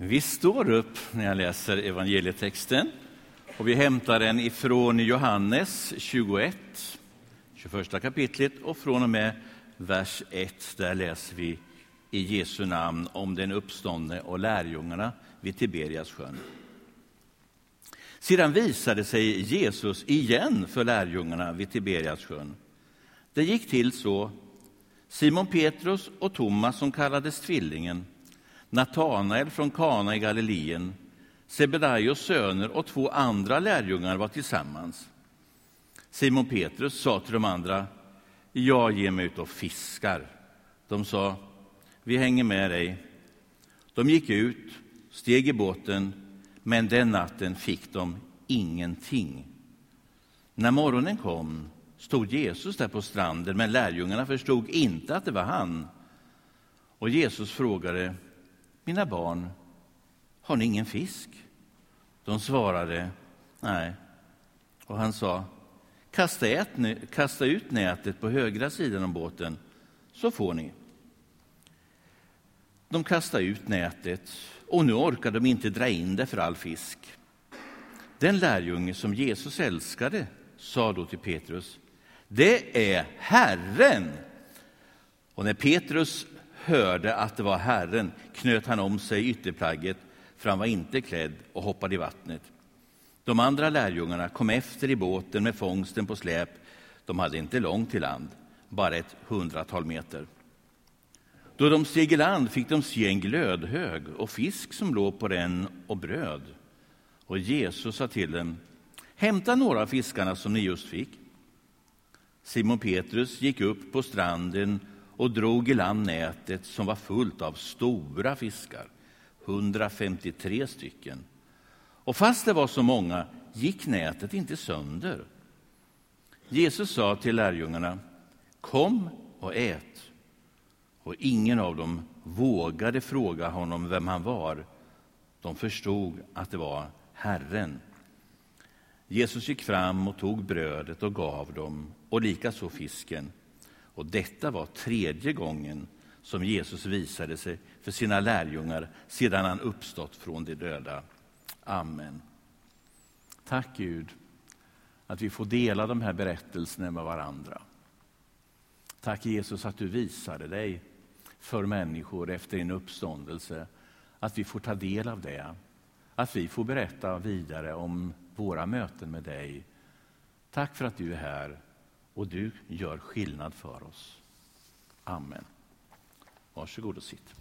Vi står upp när jag läser evangelietexten och vi hämtar den ifrån Johannes 21, 21 kapitlet och från och med vers 1. Där läser vi i Jesu namn om den uppståndne och lärjungarna vid Tiberias sjön. Sedan visade sig Jesus igen för lärjungarna vid Tiberias sjön. Det gick till så. Simon Petrus och Thomas, som kallades Tvillingen, Natanael från Kana i Galileen, Sebedaios söner och två andra lärjungar var tillsammans. Simon Petrus sa till de andra, jag ger mig ut och fiskar. De sa, vi hänger med dig. De gick ut, steg i båten, men den natten fick de ingenting. När morgonen kom stod Jesus där på stranden, men lärjungarna förstod inte att det var han. Och Jesus frågade, mina barn, har ni ingen fisk? De svarade, nej. Och han sa, kasta, ät, kasta ut nätet på högra sidan om båten, så får ni. De kastade ut nätet och nu orkar de inte dra in det för all fisk. Den lärjunge som Jesus älskade sa då till Petrus, det är Herren. Och när Petrus hörde att det var Herren knöt han om sig ytterplagget, för han var inte klädd, och hoppade i vattnet. De andra lärjungarna kom efter i båten med fångsten på släp. De hade inte långt till land, bara ett hundratal meter. Då de steg i land fick de se en glödhög och fisk som låg på den och bröd. Och Jesus sa till dem, hämta några av fiskarna som ni just fick. Simon Petrus gick upp på stranden och drog i land nätet som var fullt av stora fiskar, 153 stycken. Och fast det var så många gick nätet inte sönder. Jesus sa till lärjungarna, kom och ät. Och ingen av dem vågade fråga honom vem han var. De förstod att det var Herren. Jesus gick fram och tog brödet och gav dem, och likaså fisken. Och detta var tredje gången som Jesus visade sig för sina lärjungar sedan han uppstått från de döda. Amen. Tack Gud att vi får dela de här berättelserna med varandra. Tack Jesus att du visade dig för människor efter din uppståndelse. Att vi får ta del av det. Att vi får berätta vidare om våra möten med dig. Tack för att du är här och du gör skillnad för oss. Amen. Varsågod och sitt.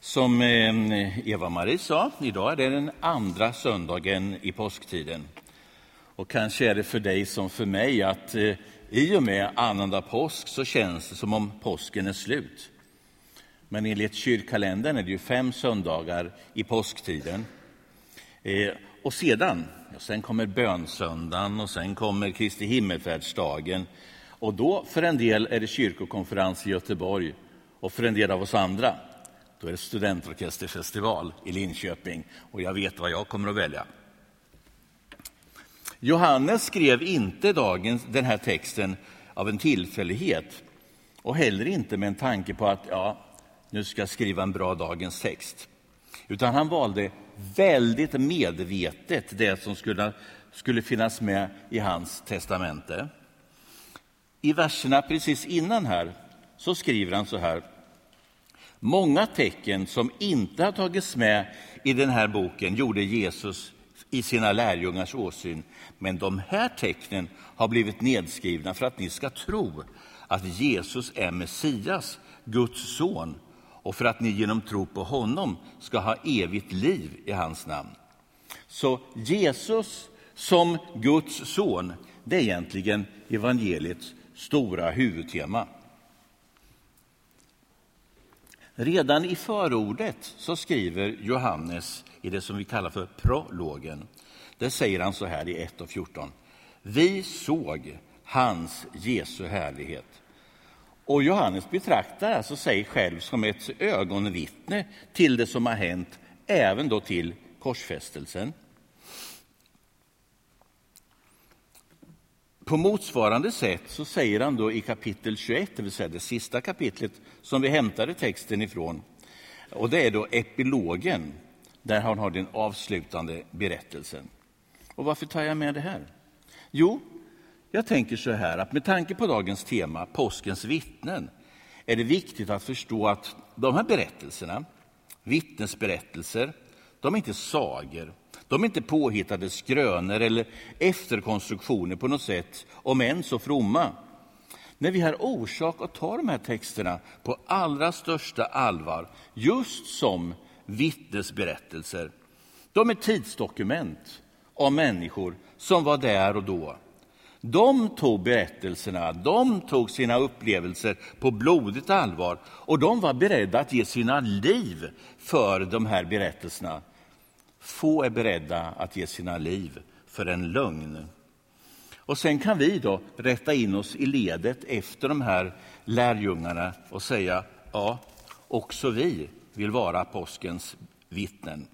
Som eh, Eva-Marie sa, idag är det den andra söndagen i påsktiden. Och kanske är det för dig som för mig att eh, i och med annandag påsk så känns det som om påsken är slut. Men enligt kyrkkalendern är det ju fem söndagar i påsktiden. Eh, och sedan, och sen kommer bönsöndagen och sen kommer Kristi himmelfärdsdagen. Och då för en del är det kyrkokonferens i Göteborg och för en del av oss andra då är det studentorkesterfestival i Linköping och jag vet vad jag kommer att välja. Johannes skrev inte dagens, den här texten av en tillfällighet och heller inte med en tanke på att ja, nu ska jag skriva en bra dagens text. Utan han valde väldigt medvetet det som skulle, skulle finnas med i hans testamente. I verserna precis innan här så skriver han så här. Många tecken som inte har tagits med i den här boken gjorde Jesus i sina lärjungars åsyn. Men de här tecknen har blivit nedskrivna för att ni ska tro att Jesus är Messias, Guds son och för att ni genom tro på honom ska ha evigt liv i hans namn. Så Jesus som Guds son, det är egentligen evangeliets stora huvudtema. Redan i förordet så skriver Johannes i det som vi kallar för prologen. Där säger han så här i 1 och 14. Vi såg hans Jesu härlighet. Och Johannes betraktar alltså sig själv som ett ögonvittne till det som har hänt även då till korsfästelsen. På motsvarande sätt så säger han då i kapitel 21, det vill säga det sista kapitlet som vi hämtade texten ifrån, och det är då epilogen, där han har den avslutande berättelsen. Och varför tar jag med det här? Jo, jag tänker så här att med tanke på dagens tema, påskens vittnen, är det viktigt att förstå att de här berättelserna, vittnesberättelser, de är inte sagor, de är inte påhittade skrönor eller efterkonstruktioner på något sätt, om än så fromma. När vi har orsak att ta de här texterna på allra största allvar, just som vittnesberättelser. De är tidsdokument av människor som var där och då. De tog berättelserna, de tog sina upplevelser på blodigt allvar och de var beredda att ge sina liv för de här berättelserna. Få är beredda att ge sina liv för en lögn. Och sen kan vi då rätta in oss i ledet efter de här lärjungarna och säga ja, också vi vill vara påskens vittnen.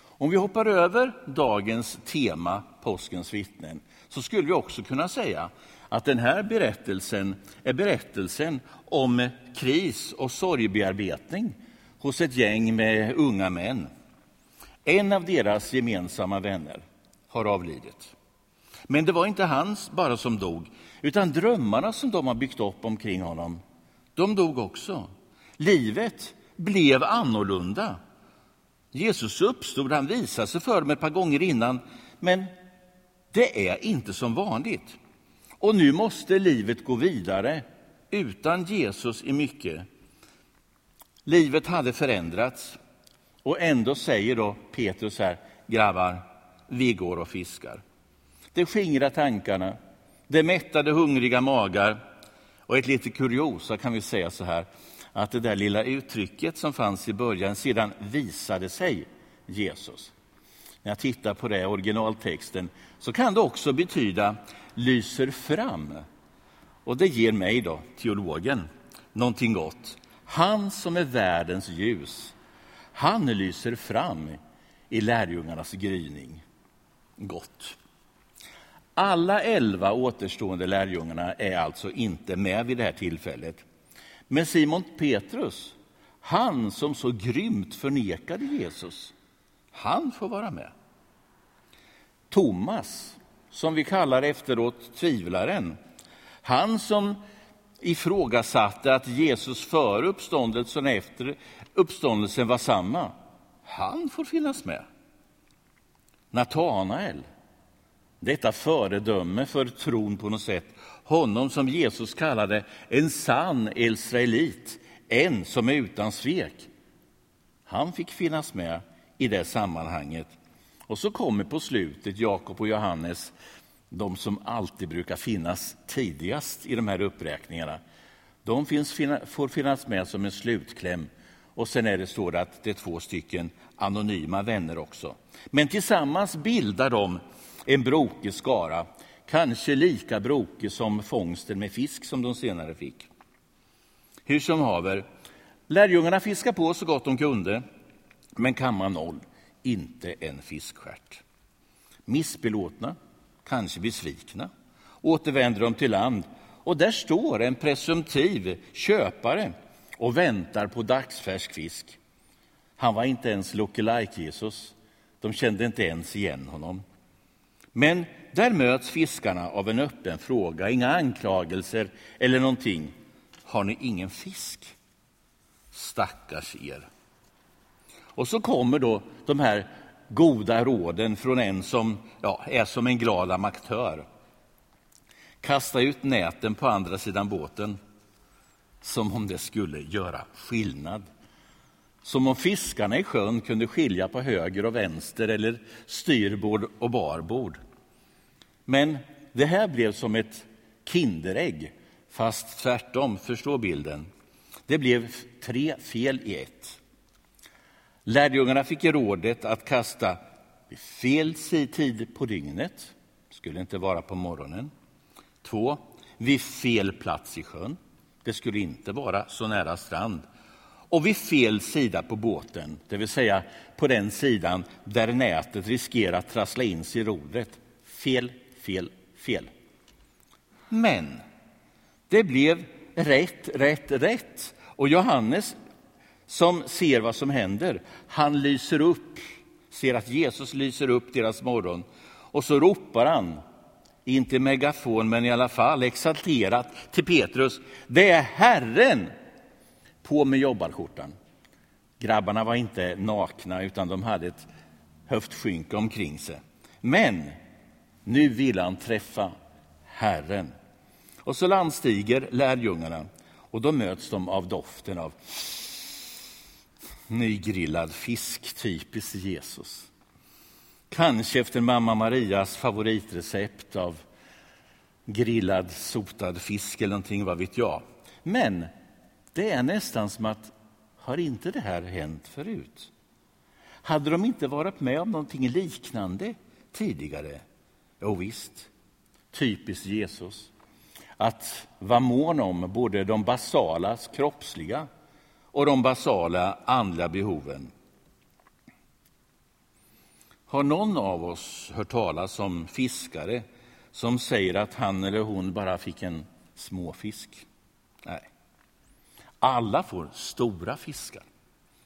Om vi hoppar över dagens tema, påskens vittnen, så skulle vi också kunna säga att den här berättelsen är berättelsen om kris och sorgbearbetning hos ett gäng med unga män. En av deras gemensamma vänner har avlidit. Men det var inte han bara som dog, utan drömmarna som de har byggt upp omkring honom, de dog också. Livet blev annorlunda. Jesus uppstod, han visade sig för dem ett par gånger innan, men det är inte som vanligt. Och nu måste livet gå vidare utan Jesus i mycket. Livet hade förändrats och ändå säger då Petrus här, grabbar, vi går och fiskar. Det skingrar tankarna, det mättade hungriga magar och ett lite kuriosa kan vi säga så här, att det där lilla uttrycket som fanns i början sedan visade sig Jesus. När jag tittar på det originaltexten så kan det också betyda lyser fram. Och det ger mig, då, teologen, någonting gott. Han som är världens ljus, han lyser fram i lärjungarnas gryning. Gott. Alla elva återstående lärjungarna är alltså inte med vid det här tillfället. Men Simon Petrus, han som så grymt förnekade Jesus, han får vara med. Thomas, som vi kallar efteråt tvivlaren, han som ifrågasatte att Jesus före uppståndelsen och efter uppståndelsen var samma, han får finnas med. Natanael, detta föredöme för tron på något sätt, honom som Jesus kallade en sann israelit, en som är utan svek. Han fick finnas med i det sammanhanget. Och så kommer på slutet Jakob och Johannes, de som alltid brukar finnas tidigast i de här uppräkningarna. De finns, får finnas med som en slutkläm. Och sen är det så att det är två stycken anonyma vänner också. Men tillsammans bildar de en brokig skara kanske lika brokig som fångsten med fisk som de senare fick. Hur som haver, lärjungarna fiskade på så gott de kunde, men kammade noll, inte en fiskstjärt. Missbelåtna, kanske besvikna, återvänder de till land och där står en presumtiv köpare och väntar på dagsfärsk fisk. Han var inte ens lookalike Jesus. De kände inte ens igen honom. Men där möts fiskarna av en öppen fråga, inga anklagelser eller någonting. Har ni ingen fisk? Stackars er. Och så kommer då de här goda råden från en som ja, är som en glad amaktör. Kasta ut näten på andra sidan båten, som om det skulle göra skillnad. Som om fiskarna i sjön kunde skilja på höger och vänster eller styrbord och barbord. Men det här blev som ett Kinderägg, fast tvärtom. Förstå bilden. Det blev tre fel i ett. Lärjungarna fick rådet att kasta vid fel tid på dygnet, skulle inte vara på morgonen. Två, vid fel plats i sjön, det skulle inte vara så nära strand. och vid fel sida på båten, det vill säga på den sidan där nätet riskerar att trassla in sig i rodret. Fel, fel, fel. Men det blev rätt, rätt, rätt. Och Johannes, som ser vad som händer, han lyser upp, ser att Jesus lyser upp deras morgon. Och så ropar han, inte megafon, men i alla fall exalterat till Petrus, det är Herren! På med jobbarskjortan. Grabbarna var inte nakna, utan de hade ett höftskynke omkring sig. Men nu vill han träffa Herren. Och så landstiger lärjungarna och då möts de av doften av nygrillad fisk, typiskt Jesus. Kanske efter mamma Marias favoritrecept av grillad sotad fisk eller någonting, vad vet jag. Men det är nästan som att, har inte det här hänt förut? Hade de inte varit med om någonting liknande tidigare? Jo, visst. Typiskt Jesus. Att vara mån om både de basala kroppsliga och de basala andliga behoven. Har någon av oss hört talas om fiskare som säger att han eller hon bara fick en småfisk? Nej. Alla får stora fiskar.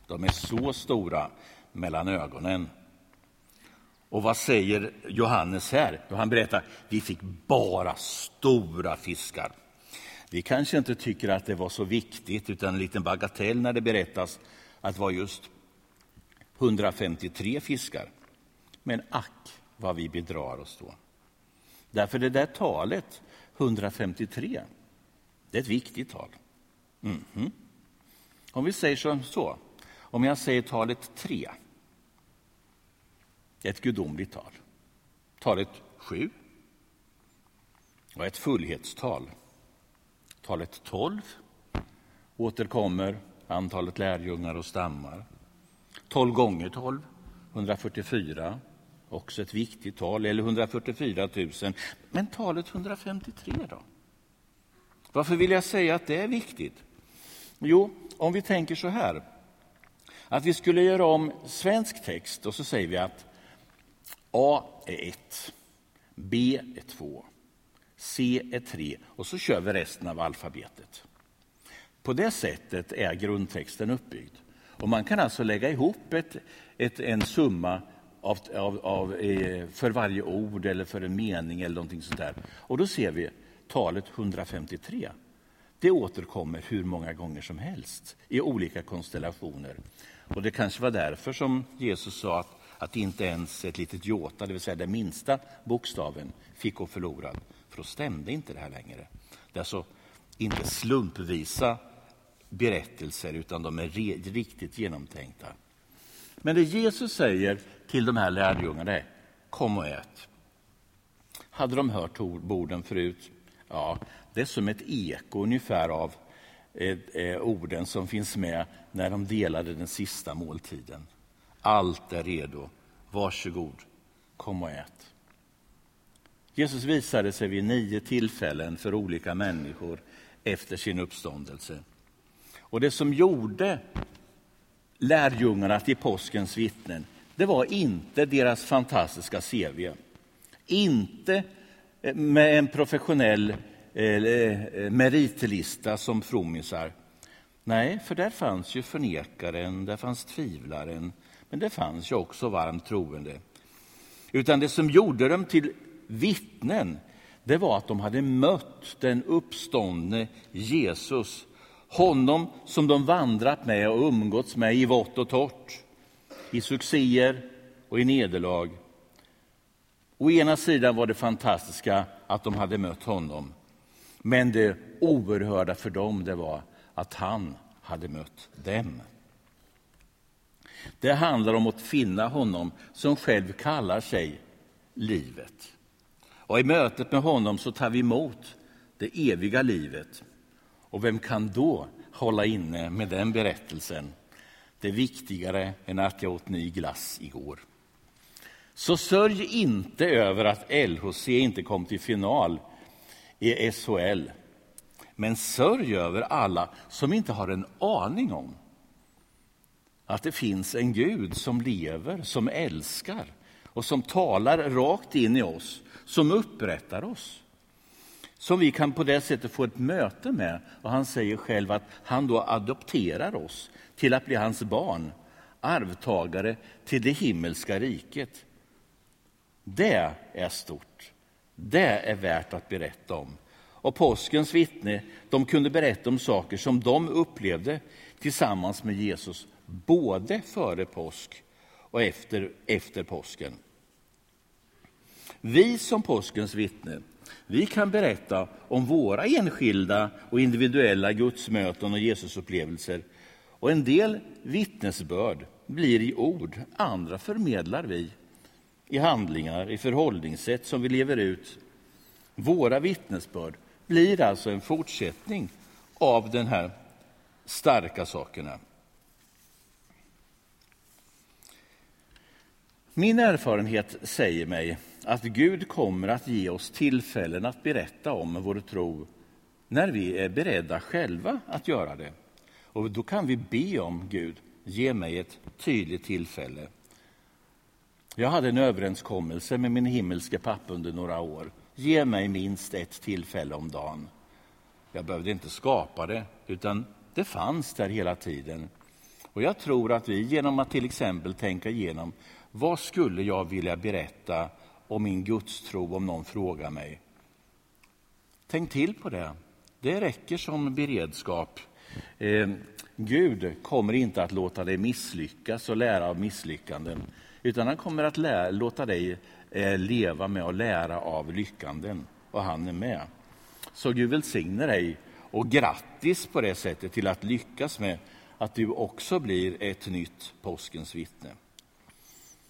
De är så stora mellan ögonen. Och vad säger Johannes här? Jo, han berättar vi fick bara stora fiskar. Vi kanske inte tycker att det var så viktigt, utan en liten bagatell när det berättas att det var just 153 fiskar. Men ack vad vi bedrar oss då. Därför det där talet, 153, det är ett viktigt tal. Mm -hmm. Om vi säger som så, om jag säger talet 3, Det är ett gudomligt tal. Talet 7 var ett fullhetstal. Talet 12 återkommer antalet lärjungar och stammar. 12 gånger 12, 144, också ett viktigt tal, eller 144 000. Men talet 153 då? Varför vill jag säga att det är viktigt? Jo, om vi tänker så här, att vi skulle göra om svensk text och så säger vi att A är 1, B är 2, C är 3 och så kör vi resten av alfabetet. På det sättet är grundtexten uppbyggd. Och man kan alltså lägga ihop ett, ett, en summa av, av, av, eh, för varje ord eller för en mening eller någonting sånt där. Och då ser vi talet 153. Det återkommer hur många gånger som helst i olika konstellationer. Och det kanske var därför som Jesus sa att, att inte ens ett litet jota, det vill säga den minsta bokstaven, fick gå förlorad. För då stämde inte det här längre. Det är alltså inte slumpvisa berättelser, utan de är riktigt genomtänkta. Men det Jesus säger till de här lärjungarna är kom och ät. Hade de hört orden förut? Ja, det är som ett eko ungefär av eh, eh, orden som finns med när de delade den sista måltiden. Allt är redo. Varsågod, kom och ät. Jesus visade sig vid nio tillfällen för olika människor efter sin uppståndelse. Och det som gjorde lärjungarna till påskens vittnen, det var inte deras fantastiska CV. Inte eh, med en professionell eh, eh, meritlista som frommisar. Nej, för där fanns ju förnekaren, där fanns tvivlaren, men det fanns ju också varmt troende. Utan det som gjorde dem till vittnen, det var att de hade mött den uppståndne Jesus. Honom som de vandrat med och umgåtts med i vått och torrt, i succéer och i nederlag. Å ena sidan var det fantastiska att de hade mött honom. Men det oerhörda för dem det var att han hade mött dem. Det handlar om att finna honom som själv kallar sig livet. Och I mötet med honom så tar vi emot det eviga livet. Och vem kan då hålla inne med den berättelsen? Det är viktigare än att jag åt ny glass igår. Så sörj inte över att LHC inte kom till final i SHL. Men sörj över alla som inte har en aning om att det finns en Gud som lever, som älskar och som talar rakt in i oss, som upprättar oss. Som vi kan på det sättet få ett möte med. Och Han säger själv att han då adopterar oss till att bli hans barn, arvtagare till det himmelska riket. Det är stort. Det är värt att berätta om. Och påskens vittne de kunde berätta om saker som de upplevde tillsammans med Jesus, både före påsk och efter, efter påsken. Vi som påskens vittne, vi kan berätta om våra enskilda och individuella gudsmöten och Jesusupplevelser. Och en del vittnesbörd blir i ord, andra förmedlar vi i handlingar, i förhållningssätt som vi lever ut. Våra vittnesbörd blir alltså en fortsättning av de här starka sakerna. Min erfarenhet säger mig att Gud kommer att ge oss tillfällen att berätta om vår tro när vi är beredda själva att göra det. Och Då kan vi be om Gud, ge mig ett tydligt tillfälle. Jag hade en överenskommelse med min himmelske pappa under några år. Ge mig minst ett tillfälle om dagen. Jag behövde inte skapa det, utan det fanns där hela tiden. Och Jag tror att vi genom att till exempel tänka igenom vad skulle jag vilja berätta och min gudstro om någon frågar mig. Tänk till på det. Det räcker som beredskap. Eh, Gud kommer inte att låta dig misslyckas och lära av misslyckanden utan han kommer att lära, låta dig eh, leva med och lära av lyckanden. Och han är med. Så Gud välsigne dig och grattis på det sättet till att lyckas med att du också blir ett nytt påskens vittne.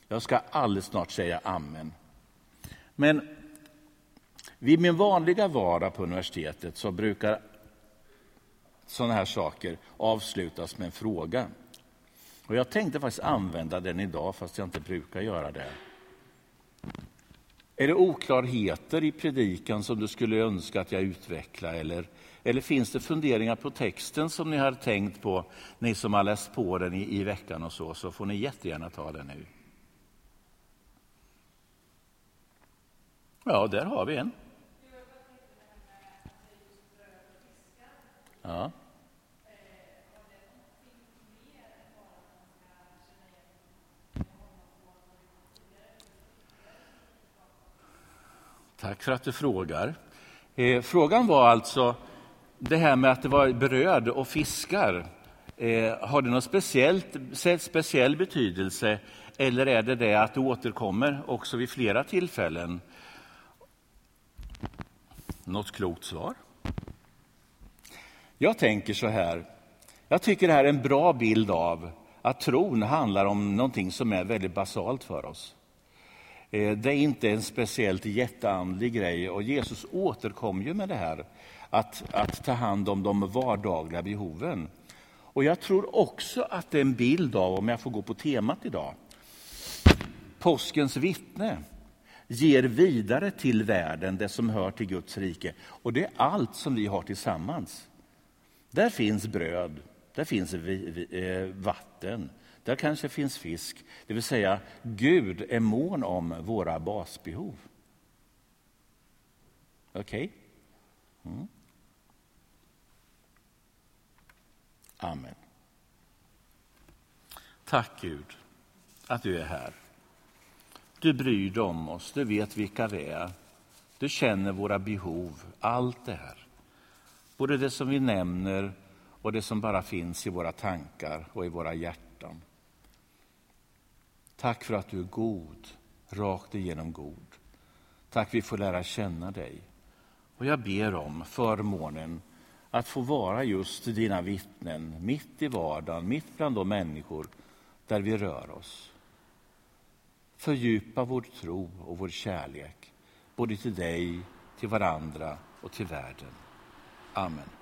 Jag ska alldeles snart säga amen. Men vid min vanliga vardag på universitetet så brukar sådana här saker avslutas med en fråga. Och jag tänkte faktiskt använda den idag, fast jag inte brukar göra det. Är det oklarheter i predikan som du skulle önska att jag utvecklar? Eller, eller finns det funderingar på texten som ni har tänkt på, ni som har läst på den i, i veckan och så, så får ni jättegärna ta den nu. Ja, där har vi en. Ja. Tack för att du frågar. Eh, frågan var alltså det här med att det var bröd och fiskar. Eh, har det någon speciellt, speciell betydelse eller är det det att det återkommer också vid flera tillfällen? Något klokt svar? Jag tänker så här. Jag tycker det här är en bra bild av att tron handlar om någonting som är väldigt basalt för oss. Eh, det är inte en speciellt jätteandlig grej och Jesus återkom ju med det här att, att ta hand om de vardagliga behoven. Och jag tror också att det är en bild av, om jag får gå på temat idag, påskens vittne ger vidare till världen det som hör till Guds rike. Och det är allt som vi har tillsammans. Där finns bröd, där finns eh, vatten, där kanske finns fisk. Det vill säga, Gud är mån om våra basbehov. Okej? Okay? Mm. Amen. Tack Gud att du är här. Du bryr dig om oss, du vet vilka vi är. Du känner våra behov, allt det här. Både det som vi nämner och det som bara finns i våra tankar och i våra hjärtan. Tack för att du är god, rakt igenom god. Tack vi får lära känna dig. Och jag ber om förmånen att få vara just dina vittnen mitt i vardagen, mitt bland de människor där vi rör oss. Fördjupa vår tro och vår kärlek, både till dig, till varandra och till världen. Amen.